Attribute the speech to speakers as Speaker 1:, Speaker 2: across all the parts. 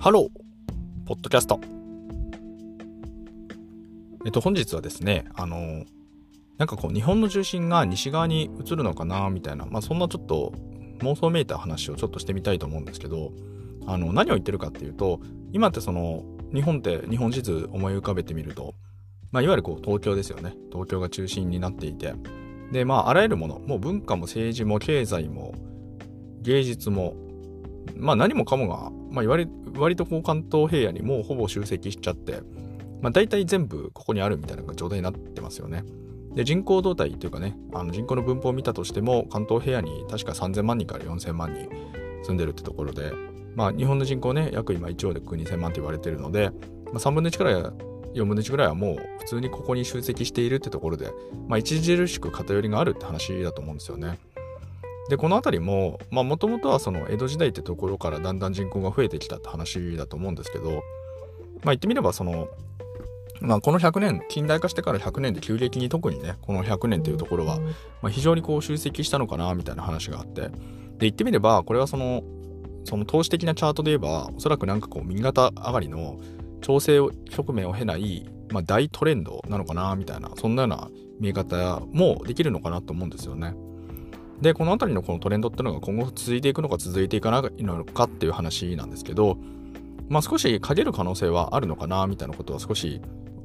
Speaker 1: ハローポッドキャスト。えっと本日はですねあのなんかこう日本の重心が西側に移るのかなみたいなまあそんなちょっと妄想めいた話をちょっとしてみたいと思うんですけどあの何を言ってるかっていうと今ってその日本って日本地図思い浮かべてみるとまあいわゆるこう東京ですよね。東京が中心になっていて。でまああらゆるものもう文化も政治も経済も芸術もまあ何もかもが、まあ、割割とこう関東平野にもうほぼ集積しちゃって、まあ大体全部ここにあるみたいな状態になってますよね。で、人口動態というかね、あの人口の分布を見たとしても、関東平野に確か3000万人から4000万人住んでるってところで、まあ日本の人口ね、約今1億2000万って言われてるので、まあ、3分の1くら4分の1ぐらいはもう普通にここに集積しているってところで、まあ、著しく偏りがあるって話だと思うんですよね。でこの辺りももともとはその江戸時代ってところからだんだん人口が増えてきたって話だと思うんですけどまあ言ってみればそのまあこの100年近代化してから100年で急激に特にねこの100年っていうところは、まあ、非常にこう集積したのかなみたいな話があってで言ってみればこれはそのその投資的なチャートで言えばおそらくなんかこう右肩上がりの調整局面を経ない、まあ、大トレンドなのかなみたいなそんなような見え方もできるのかなと思うんですよね。で、この辺りのこのトレンドっていうのが今後続いていくのか続いていかないのかっていう話なんですけど、まあ少し陰る可能性はあるのかなみたいなことは少し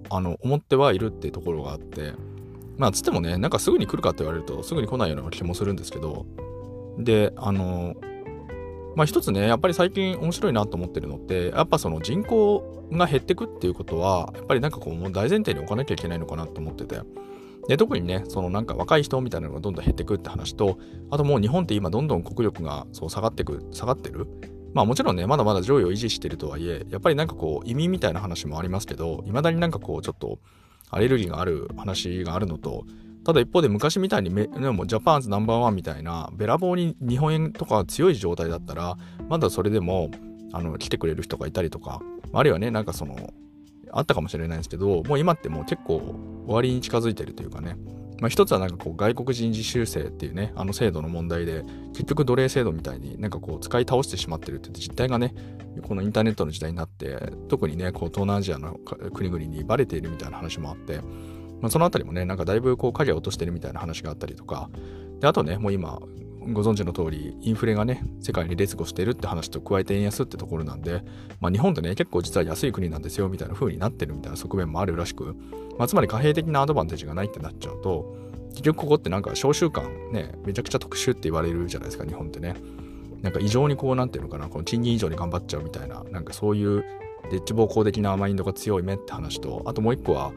Speaker 1: あの思ってはいるっていうところがあって、まあつってもね、なんかすぐに来るかって言われるとすぐに来ないような気もするんですけど、で、あの、まあ一つね、やっぱり最近面白いなと思ってるのって、やっぱその人口が減ってくっていうことは、やっぱりなんかこう大前提に置かなきゃいけないのかなと思ってて、で特にねそのなんか若い人みたいなのがどんどん減ってくって話とあともう日本って今どんどん国力がそう下がってく下がってる。まあもちろんねまだまだ上位を維持してるとはいえやっぱりなんかこう移民みたいな話もありますけどいまだになんかこうちょっとアレルギーがある話があるのとただ一方で昔みたいにめでもジャパンズナンバーワンみたいなべらぼうに日本円とか強い状態だったらまだそれでもあの来てくれる人がいたりとかあるいはねなんかそのあったかもしれないんですけど、もう今ってもう結構終わりに近づいてるというかね、まあ、一つはなんかこう外国人実習生っていうね、あの制度の問題で、結局奴隷制度みたいになんかこう使い倒してしまってるって実態がね、このインターネットの時代になって、特にね、こう東南アジアの国々にバレているみたいな話もあって、まあ、そのあたりもね、なんかだいぶこう影を落としてるみたいな話があったりとか、であとね、もう今、ご存知の通り、インフレがね、世界に劣後してるって話と加えて円安ってところなんで、まあ、日本ってね、結構実は安い国なんですよ、みたいな風になってるみたいな側面もあるらしく、まあ、つまり貨幣的なアドバンテージがないってなっちゃうと、結局ここってなんか召集感ね、めちゃくちゃ特殊って言われるじゃないですか、日本ってね。なんか異常にこう、なんていうのかな、この賃金以上に頑張っちゃうみたいな、なんかそういうデッチ暴行的なマインドが強い目って話と、あともう一個は、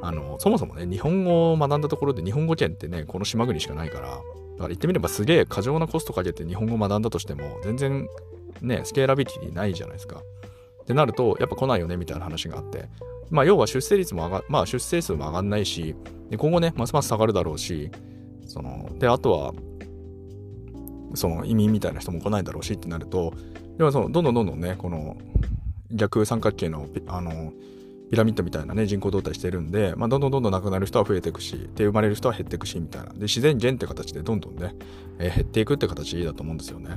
Speaker 1: あの、そもそもね、日本語を学んだところで日本語圏ってね、この島国しかないから、だから言ってみればすげえ過剰なコストかけて日本語を学んだとしても全然ねスケーラビリティないじゃないですか。ってなるとやっぱ来ないよねみたいな話があってまあ要は出生率も上がまあ出生数も上がんないしで今後ねますます下がるだろうしそのであとはその移民みたいな人も来ないだろうしってなると要はそのどんどんどんどんねこの逆三角形のあのピラミッドみたいなね、人口動態してるんで、まあ、どんどんどんどん亡くなる人は増えていくし、で、生まれる人は減っていくし、みたいな。で、自然減って形でどんどんね、えー、減っていくって形だと思うんですよね。で、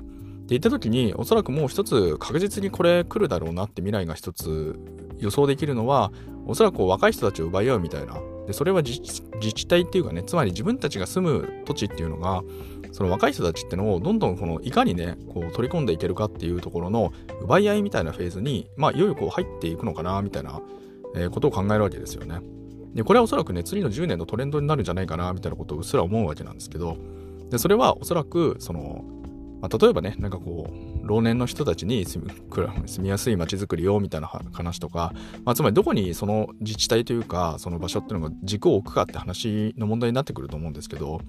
Speaker 1: 言った時に、おそらくもう一つ確実にこれ来るだろうなって未来が一つ予想できるのは、おそらく若い人たちを奪い合うみたいな。で、それは自治体っていうかね、つまり自分たちが住む土地っていうのが、その若い人たちってのをどんどんこのいかにね、こう取り込んでいけるかっていうところの奪い合いみたいなフェーズに、まあ、いよいよこう入っていくのかな、みたいなえー、ことを考えるわけですよね。で、これはおそらくね、次の10年のトレンドになるんじゃないかな、みたいなことをうっすら思うわけなんですけど、で、それはおそらく、その、まあ、例えばね、なんかこう、老年の人たちに住み住みやすい街づくりをみたいな話とか、まあ、つまりどこにその自治体というか、その場所っていうのが軸を置くかって話の問題になってくると思うんですけど、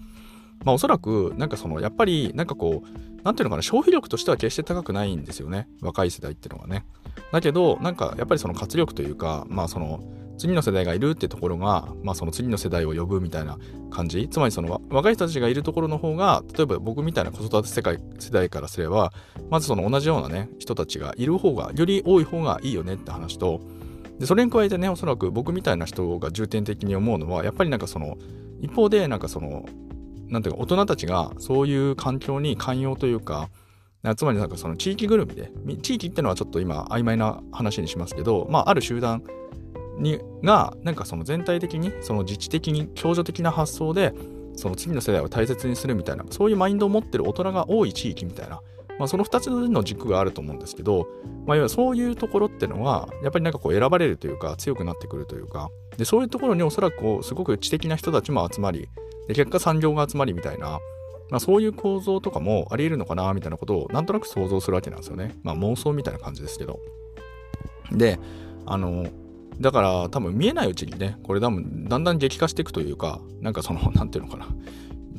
Speaker 1: まあおそらく、なんかその、やっぱり、なんかこう、なんていうのかな、消費力としては決して高くないんですよね。若い世代っていうのはね。だけど、なんかやっぱりその活力というか、まあその、次の世代がいるってところが、まあその次の世代を呼ぶみたいな感じ。つまりその若い人たちがいるところの方が、例えば僕みたいな子育て世界世代からすれば、まずその同じようなね、人たちがいる方が、より多い方がいいよねって話と、でそれに加えてね、おそらく僕みたいな人が重点的に思うのは、やっぱりなんかその、一方でなんかその、なんていうか、大人たちがそういう環境に寛容というか、つまりなんかその地域ぐるみで、地域ってのはちょっと今曖昧な話にしますけど、まあある集団にが、なんかその全体的に、その自治的に共助的な発想で、その次の世代を大切にするみたいな、そういうマインドを持ってる大人が多い地域みたいな、まあ、その2つの軸があると思うんですけど、まあ、要はそういうところってのは、やっぱりなんかこう選ばれるというか、強くなってくるというか、でそういうところにおそらくこう、すごく知的な人たちも集まり、で結果産業が集まりみたいな、まあ、そういう構造とかもあり得るのかなみたいなことをなんとなく想像するわけなんですよね。まあ妄想みたいな感じですけど。で、あの、だから多分見えないうちにね、これ多分だんだん激化していくというか、なんかその、なんていうのかな。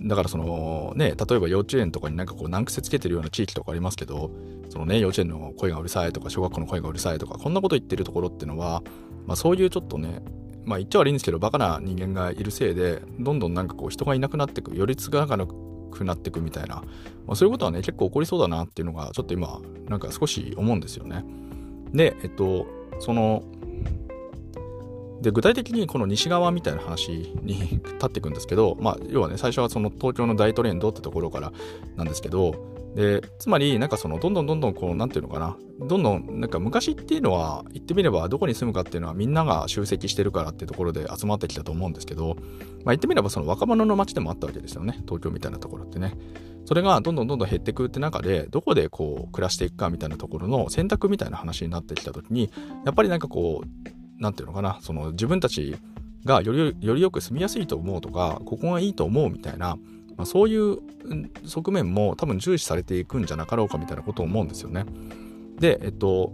Speaker 1: だからそのね、例えば幼稚園とかになんかこう難癖つけてるような地域とかありますけど、そのね、幼稚園の声がうるさいとか、小学校の声がうるさいとか、こんなこと言ってるところっていうのは、まあそういうちょっとね、まあ言っちゃ悪いんですけど、バカな人間がいるせいで、どんどんなんかこう人がいなくなっていく、よりつがなくくなっていくみたいな、まあ、そういうことはね、結構起こりそうだなっていうのが、ちょっと今、なんか少し思うんですよね。で、えっと、その、で具体的にこの西側みたいな話に 立っていくんですけど、まあ、要はね最初はその東京の大トレンドってところからなんですけどでつまりなんかそのどんどんどんどんこうなんていうのかな。どんどんなんか昔っていうのは言ってみればどこに住むかっていうのはみんなが集積してるからってところで集まってきたと思うんですけど、まあ、言ってみればその若者の街でもあったわけですよね。東京みたいなところってね。それがどんどんどんどん減っていくって中でどこでこう暮らしていくかみたいなところの選択みたいな話になってきた時にやっぱりなんかこうなんていうのかな。その自分たちがよりよりよく住みやすいと思うとかここがいいと思うみたいなまあ、そういう側面も多分重視されていくんじゃなかろうかみたいなことを思うんですよね。で、えっと、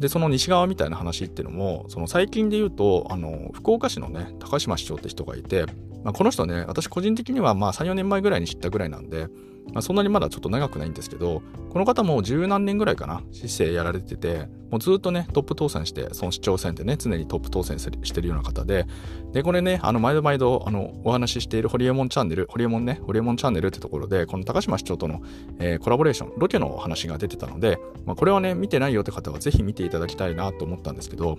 Speaker 1: で、その西側みたいな話っていうのも、その最近で言うと、あの、福岡市のね、高島市長って人がいて、まあ、この人ね、私個人的にはまあ3、4年前ぐらいに知ったぐらいなんで、まあ、そんなにまだちょっと長くないんですけど、この方も十何年ぐらいかな、市政やられてて、もうずっとね、トップ当選して、その市長選でね、常にトップ当選してるような方で、で、これね、あの、毎度毎度、あの、お話ししているホリエモンチャンネル、ホリエモンね、ホリエモンチャンネルってところで、この高島市長との、えー、コラボレーション、ロケの話が出てたので、まあ、これはね、見てないよって方はぜひ見ていただきたいなと思ったんですけど、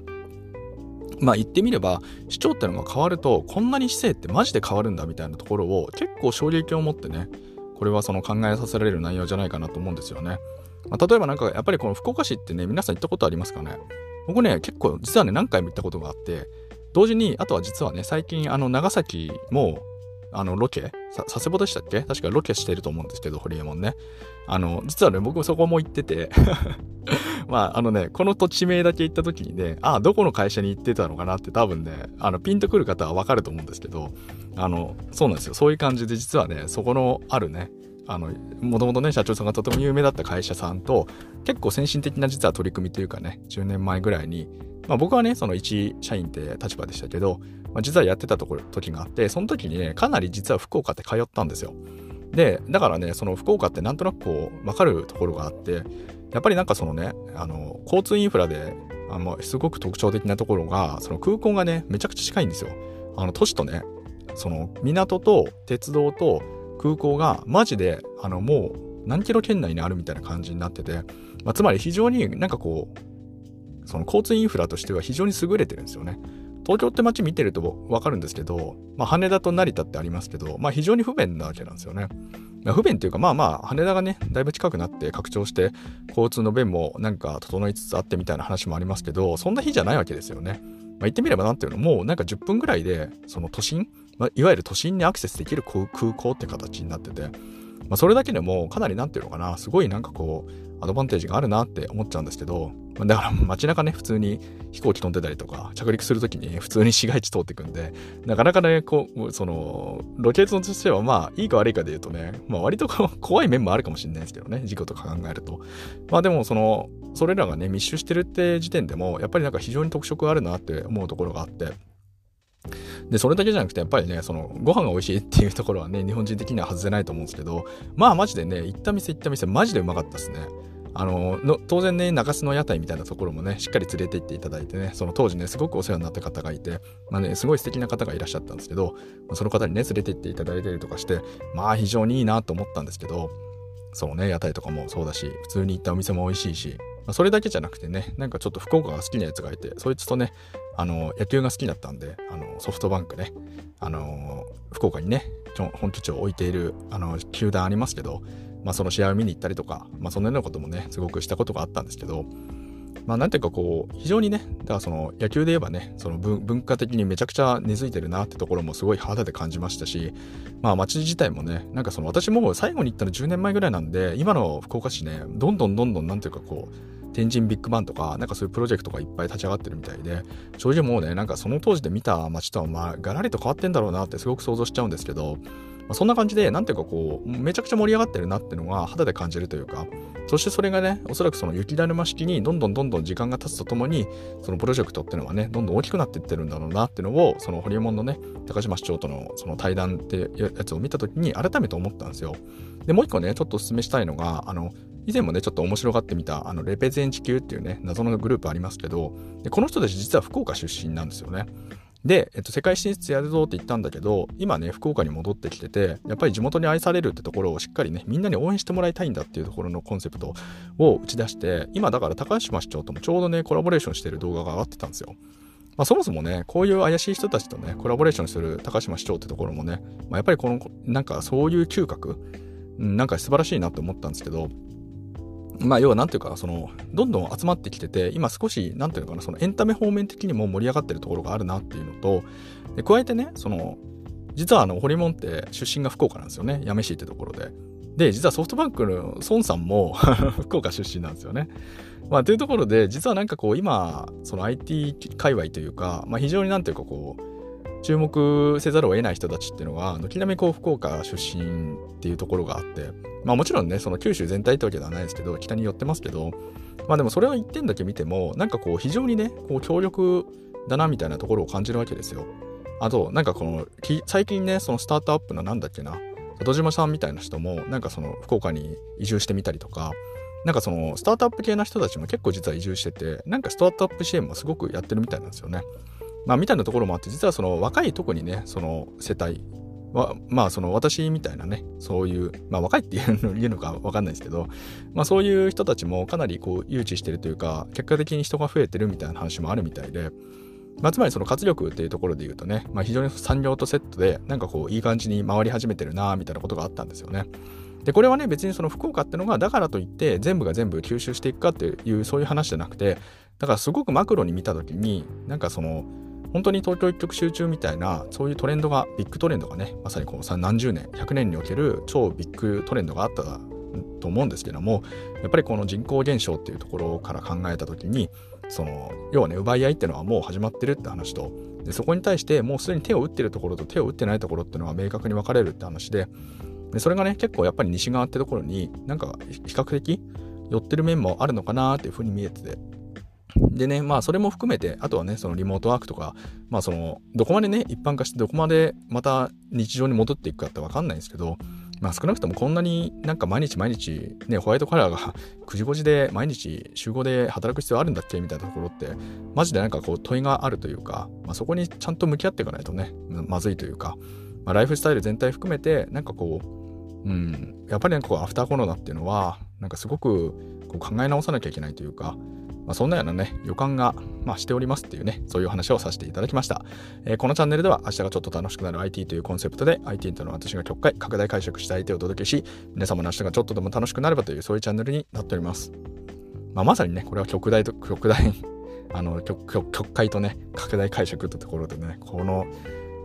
Speaker 1: まあ言ってみれば市長ってのが変わるとこんなに市政ってマジで変わるんだみたいなところを結構衝撃を持ってねこれはその考えさせられる内容じゃないかなと思うんですよね。まあ、例えばなんかやっぱりこの福岡市ってね皆さん行ったことありますかね？僕ね結構実はね何回も行ったことがあって同時にあとは実はね最近あの長崎もあのロケ？佐世保でしたっけ？確かロケしてると思うんですけどホリエモンね。あの実はね僕そこも行ってて。まあ、あのね、この土地名だけ行った時にね、ああ、どこの会社に行ってたのかなって多分ね、あの、ピンとくる方はわかると思うんですけど、あの、そうなんですよ。そういう感じで実はね、そこのあるね、あの、もともとね、社長さんがとても有名だった会社さんと、結構先進的な実は取り組みというかね、10年前ぐらいに、まあ僕はね、その一社員って立場でしたけど、まあ、実はやってたところ、時があって、その時にね、かなり実は福岡って通ったんですよ。で、だからね、その福岡ってなんとなくこう、わかるところがあって、やっぱりなんかそのね、あの、交通インフラで、あの、すごく特徴的なところが、その空港がね、めちゃくちゃ近いんですよ。あの、都市とね、その、港と鉄道と空港が、マジで、あの、もう、何キロ圏内にあるみたいな感じになってて、まあ、つまり非常になんかこう、その交通インフラとしては非常に優れてるんですよね。東京って街見てるとわかるんですけど、まあ、羽田と成田ってありますけど、まあ、非常に不便なわけなんですよね。不便というか、まあまあ、羽田がね、だいぶ近くなって拡張して、交通の便もなんか整いつつあってみたいな話もありますけど、そんな日じゃないわけですよね。まあ、言ってみればなんていうの、もうなんか10分ぐらいで、その都心、まあ、いわゆる都心にアクセスできる空港って形になってて、まあ、それだけでもかなりなんていうのかな、すごいなんかこう、アドバンテージがあるなって思っちゃうんですけど、まだから 街中ね、普通に飛行機飛んでたりとか、着陸するときに普通に市街地通っていくんで、なかなかね、こう、その、ロケーションとしてはまあ、いいか悪いかで言うとね、まあ割と 怖い面もあるかもしれないですけどね、事故とか考えると。まあでも、その、それらがね、密集してるって時点でも、やっぱりなんか非常に特色あるなって思うところがあって、で、それだけじゃなくて、やっぱりね、その、ご飯が美味しいっていうところはね、日本人的には外せないと思うんですけど、まあマジでね、行った店行った店、マジでうまかったですね。あの当然ね中洲の屋台みたいなところもねしっかり連れて行っていただいてねその当時ねすごくお世話になった方がいてまあねすごい素敵な方がいらっしゃったんですけど、その方にね連れて行っていただいたりとかしてまあ非常にいいなと思ったんですけどそうね屋台とかもそうだし普通に行ったお店も美味しいし、まあ、それだけじゃなくてねなんかちょっと福岡が好きなやつがいてそいつとねあの野球が好きだったんであのソフトバンクねあの福岡にね本拠地を置いているあの球団ありますけどまあ、その試合を見に行ったりとか、まあ、そんなようなこともね、すごくしたことがあったんですけど、まあ、なんていうかこう、非常にね、だからその野球で言えばね、その文化的にめちゃくちゃ根付いてるなってところもすごい肌で感じましたし、まあ街自体もね、なんかその私も最後に行ったの10年前ぐらいなんで、今の福岡市ね、どんどんどんどんなんていうかこう、天神ビッグバンとか、なんかそういうプロジェクトがいっぱい立ち上がってるみたいで、正直もうね、なんかその当時で見た街とはまあ、ガラリと変わってんだろうなってすごく想像しちゃうんですけど、まあ、そんな感じで、なんていうかこう、めちゃくちゃ盛り上がってるなっていうのが肌で感じるというか、そしてそれがね、おそらくその雪だるま式にどんどんどんどん時間が経つとともに、そのプロジェクトっていうのはね、どんどん大きくなっていってるんだろうなっていうのを、そのホリエモンのね、高島市長とのその対談ってやつを見た時に改めて思ったんですよ。で、もう一個ね、ちょっとお勧めしたいのが、あの、以前もね、ちょっと面白がってみた、あの、レペゼン地球っていうね、謎のグループありますけど、でこの人たち実は福岡出身なんですよね。で、えっと、世界進出やるぞって言ったんだけど、今ね、福岡に戻ってきてて、やっぱり地元に愛されるってところをしっかりね、みんなに応援してもらいたいんだっていうところのコンセプトを打ち出して、今だから高島市長ともちょうどね、コラボレーションしてる動画が上がってたんですよ。まあ、そもそもね、こういう怪しい人たちとね、コラボレーションする高島市長ってところもね、まあ、やっぱりこの、なんかそういう嗅覚、なんか素晴らしいなって思ったんですけど、まあ要はなんていうか、その、どんどん集まってきてて、今少し、なんていうのかな、そのエンタメ方面的にも盛り上がってるところがあるなっていうのと、で加えてね、その、実はあの、ホリモンって出身が福岡なんですよね。八女市ってところで。で、実はソフトバンクの孫さんも 福岡出身なんですよね。まあ、というところで、実はなんかこう、今、その IT 界隈というか、まあ非常になんていうかこう、注目せざるを得ない人たちっていうのが、軒並みこう福岡出身っていうところがあって、まあもちろんね、その九州全体ってわけではないですけど、北に寄ってますけど、まあでもそれは一点だけ見ても、なんかこう非常にね、こう強力だなみたいなところを感じるわけですよ。あと、なんかこの、最近ね、そのスタートアップのなんだっけな、里島さんみたいな人も、なんかその福岡に移住してみたりとか、なんかそのスタートアップ系な人たちも結構実は移住してて、なんかスタートアップ支援もすごくやってるみたいなんですよね。まあ、みたいなところもあって、実はその若いとこにね、その世帯は、まあ、その私みたいなね、そういう、まあ、若いっていうの言うのかわかんないですけど、まあ、そういう人たちもかなりこう、誘致してるというか、結果的に人が増えてるみたいな話もあるみたいで、まあ、つまりその活力っていうところで言うとね、まあ、非常に産業とセットで、なんかこう、いい感じに回り始めてるなみたいなことがあったんですよね。で、これはね、別にその福岡ってのが、だからといって全部が全部吸収していくかっていう、そういう話じゃなくて、だからすごくマクロに見たときに、なんかその、本当に東京一極集中みたいなそういうトレンドがビッグトレンドがねまさにこう何十年100年における超ビッグトレンドがあったと思うんですけどもやっぱりこの人口減少っていうところから考えた時にその要はね奪い合いっていうのはもう始まってるって話とでそこに対してもうすでに手を打ってるところと手を打ってないところっていうのが明確に分かれるって話ででそれがね結構やっぱり西側ってところになんか比較的寄ってる面もあるのかなっていうふうに見えててでね、まあそれも含めて、あとはね、そのリモートワークとか、まあその、どこまでね、一般化してどこまでまた日常に戻っていくかってわかんないんですけど、まあ少なくともこんなになんか毎日毎日、ね、ホワイトカラーが9時5時で毎日週5で働く必要あるんだっけみたいなところって、マジでなんかこう問いがあるというか、まあそこにちゃんと向き合っていかないとね、まずいというか、まあライフスタイル全体含めて、なんかこう、うん、やっぱりなんかこうアフターコロナっていうのは、なんかすごくこう考え直さなきゃいけないというか、まあ、そんなようなね、予感が、まあ、しておりますっていうね、そういう話をさせていただきました。えー、このチャンネルでは明日がちょっと楽しくなる IT というコンセプトで IT との私が極快、拡大解釈した相手をお届けし、皆様の明日がちょっとでも楽しくなればというそういうチャンネルになっております。まあ、まさにね、これは極大と、極大、あの、極極快とね、拡大解釈ってところでね、この、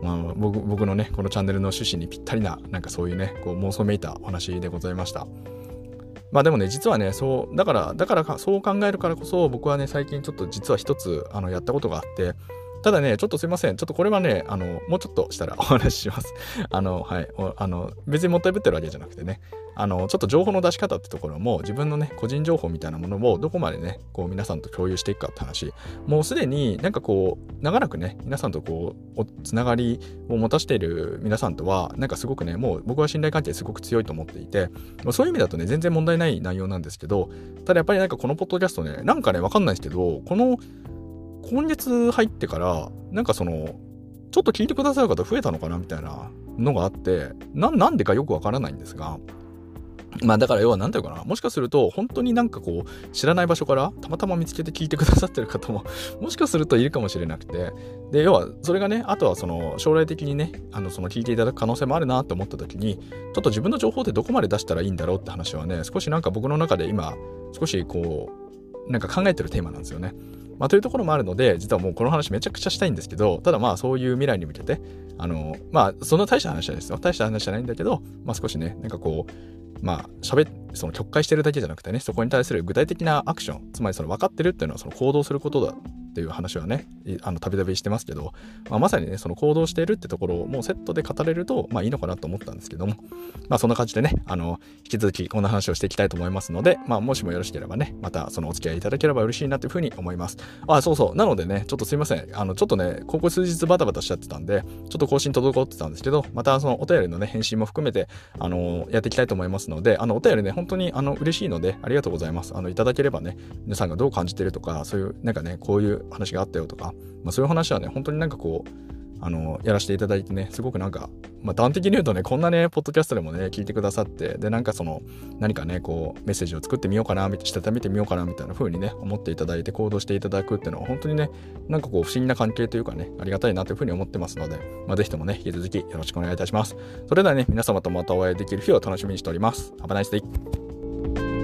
Speaker 1: まあ、僕僕のね、このチャンネルの趣旨にぴったりな、なんかそういうね、こう妄想めいたお話でございました。まあでもね、実はね、そう、だから、だから、そう考えるからこそ、僕はね、最近ちょっと実は一つ、あの、やったことがあって、ただね、ちょっとすいません。ちょっとこれはね、あの、もうちょっとしたら お話しします。あの、はい。あの、別にもったいぶってるわけじゃなくてね、あの、ちょっと情報の出し方ってところも、自分のね、個人情報みたいなものをどこまでね、こう、皆さんと共有していくかって話。もうすでになんかこう、長らくね、皆さんとこう、つながりを持たせている皆さんとは、なんかすごくね、もう僕は信頼関係すごく強いと思っていて、そういう意味だとね、全然問題ない内容なんですけど、ただやっぱりなんかこのポッドキャストね、なんかね、わかんないですけど、この、今月入ってから、なんかその、ちょっと聞いてくださる方増えたのかなみたいなのがあってな、んでかよくわからないんですが、まあだから要は何て言うかな。もしかすると本当になんかこう知らない場所からたまたま見つけて聞いてくださってる方も もしかするといるかもしれなくて。で、要はそれがね、あとはその将来的にね、あのその聞いていただく可能性もあるなって思った時に、ちょっと自分の情報ってどこまで出したらいいんだろうって話はね、少しなんか僕の中で今、少しこう、なんか考えてるテーマなんですよね。まあ、というところもあるので、実はもうこの話めちゃくちゃしたいんですけど、ただまあそういう未来に向けて、あの、まあそんな大した話じゃないですよ。大した話じゃないんだけど、まあ少しね、なんかこう、まあ、喋その曲解してるだけじゃなくてね、そこに対する具体的なアクション、つまりその分かってるっていうのはその行動することだっていう話はね、たびたびしてますけど、まあ、まさにね、その行動しているってところをもうセットで語れると、まあいいのかなと思ったんですけども、まあそんな感じでね、あの、引き続きこんな話をしていきたいと思いますので、まあもしもよろしければね、またそのお付き合いいただければ嬉しいなというふうに思います。あ、そうそう。なのでね、ちょっとすいません。あの、ちょっとね、ここ数日バタバタしちゃってたんで、ちょっと更新滞ってたんですけど、またそのお便りのね、返信も含めて、あの、やっていきたいと思いますので、あの、お便りね、本当にあの、嬉しいので、ありがとうございます。あの、いただければね、皆さんがどう感じてるとか、そういう、なんかね、こういう話があったよとか、まあ、そういう話はね、本当になんかこう、あの、やらせていただいてね、すごくなんか、まあ、端的に言うとね、こんなね、ポッドキャストでもね、聞いてくださって、で、なんかその、何かね、こう、メッセージを作ってみようかな、したためてみようかな、みたいな風にね、思っていただいて行動していただくっていうのは、本当にね、なんかこう、不思議な関係というかね、ありがたいなという風に思ってますので、まあ、ぜひともね、引き続きよろしくお願いいたします。それではね、皆様とまたお会いできる日を楽しみにしております。Have a nice day!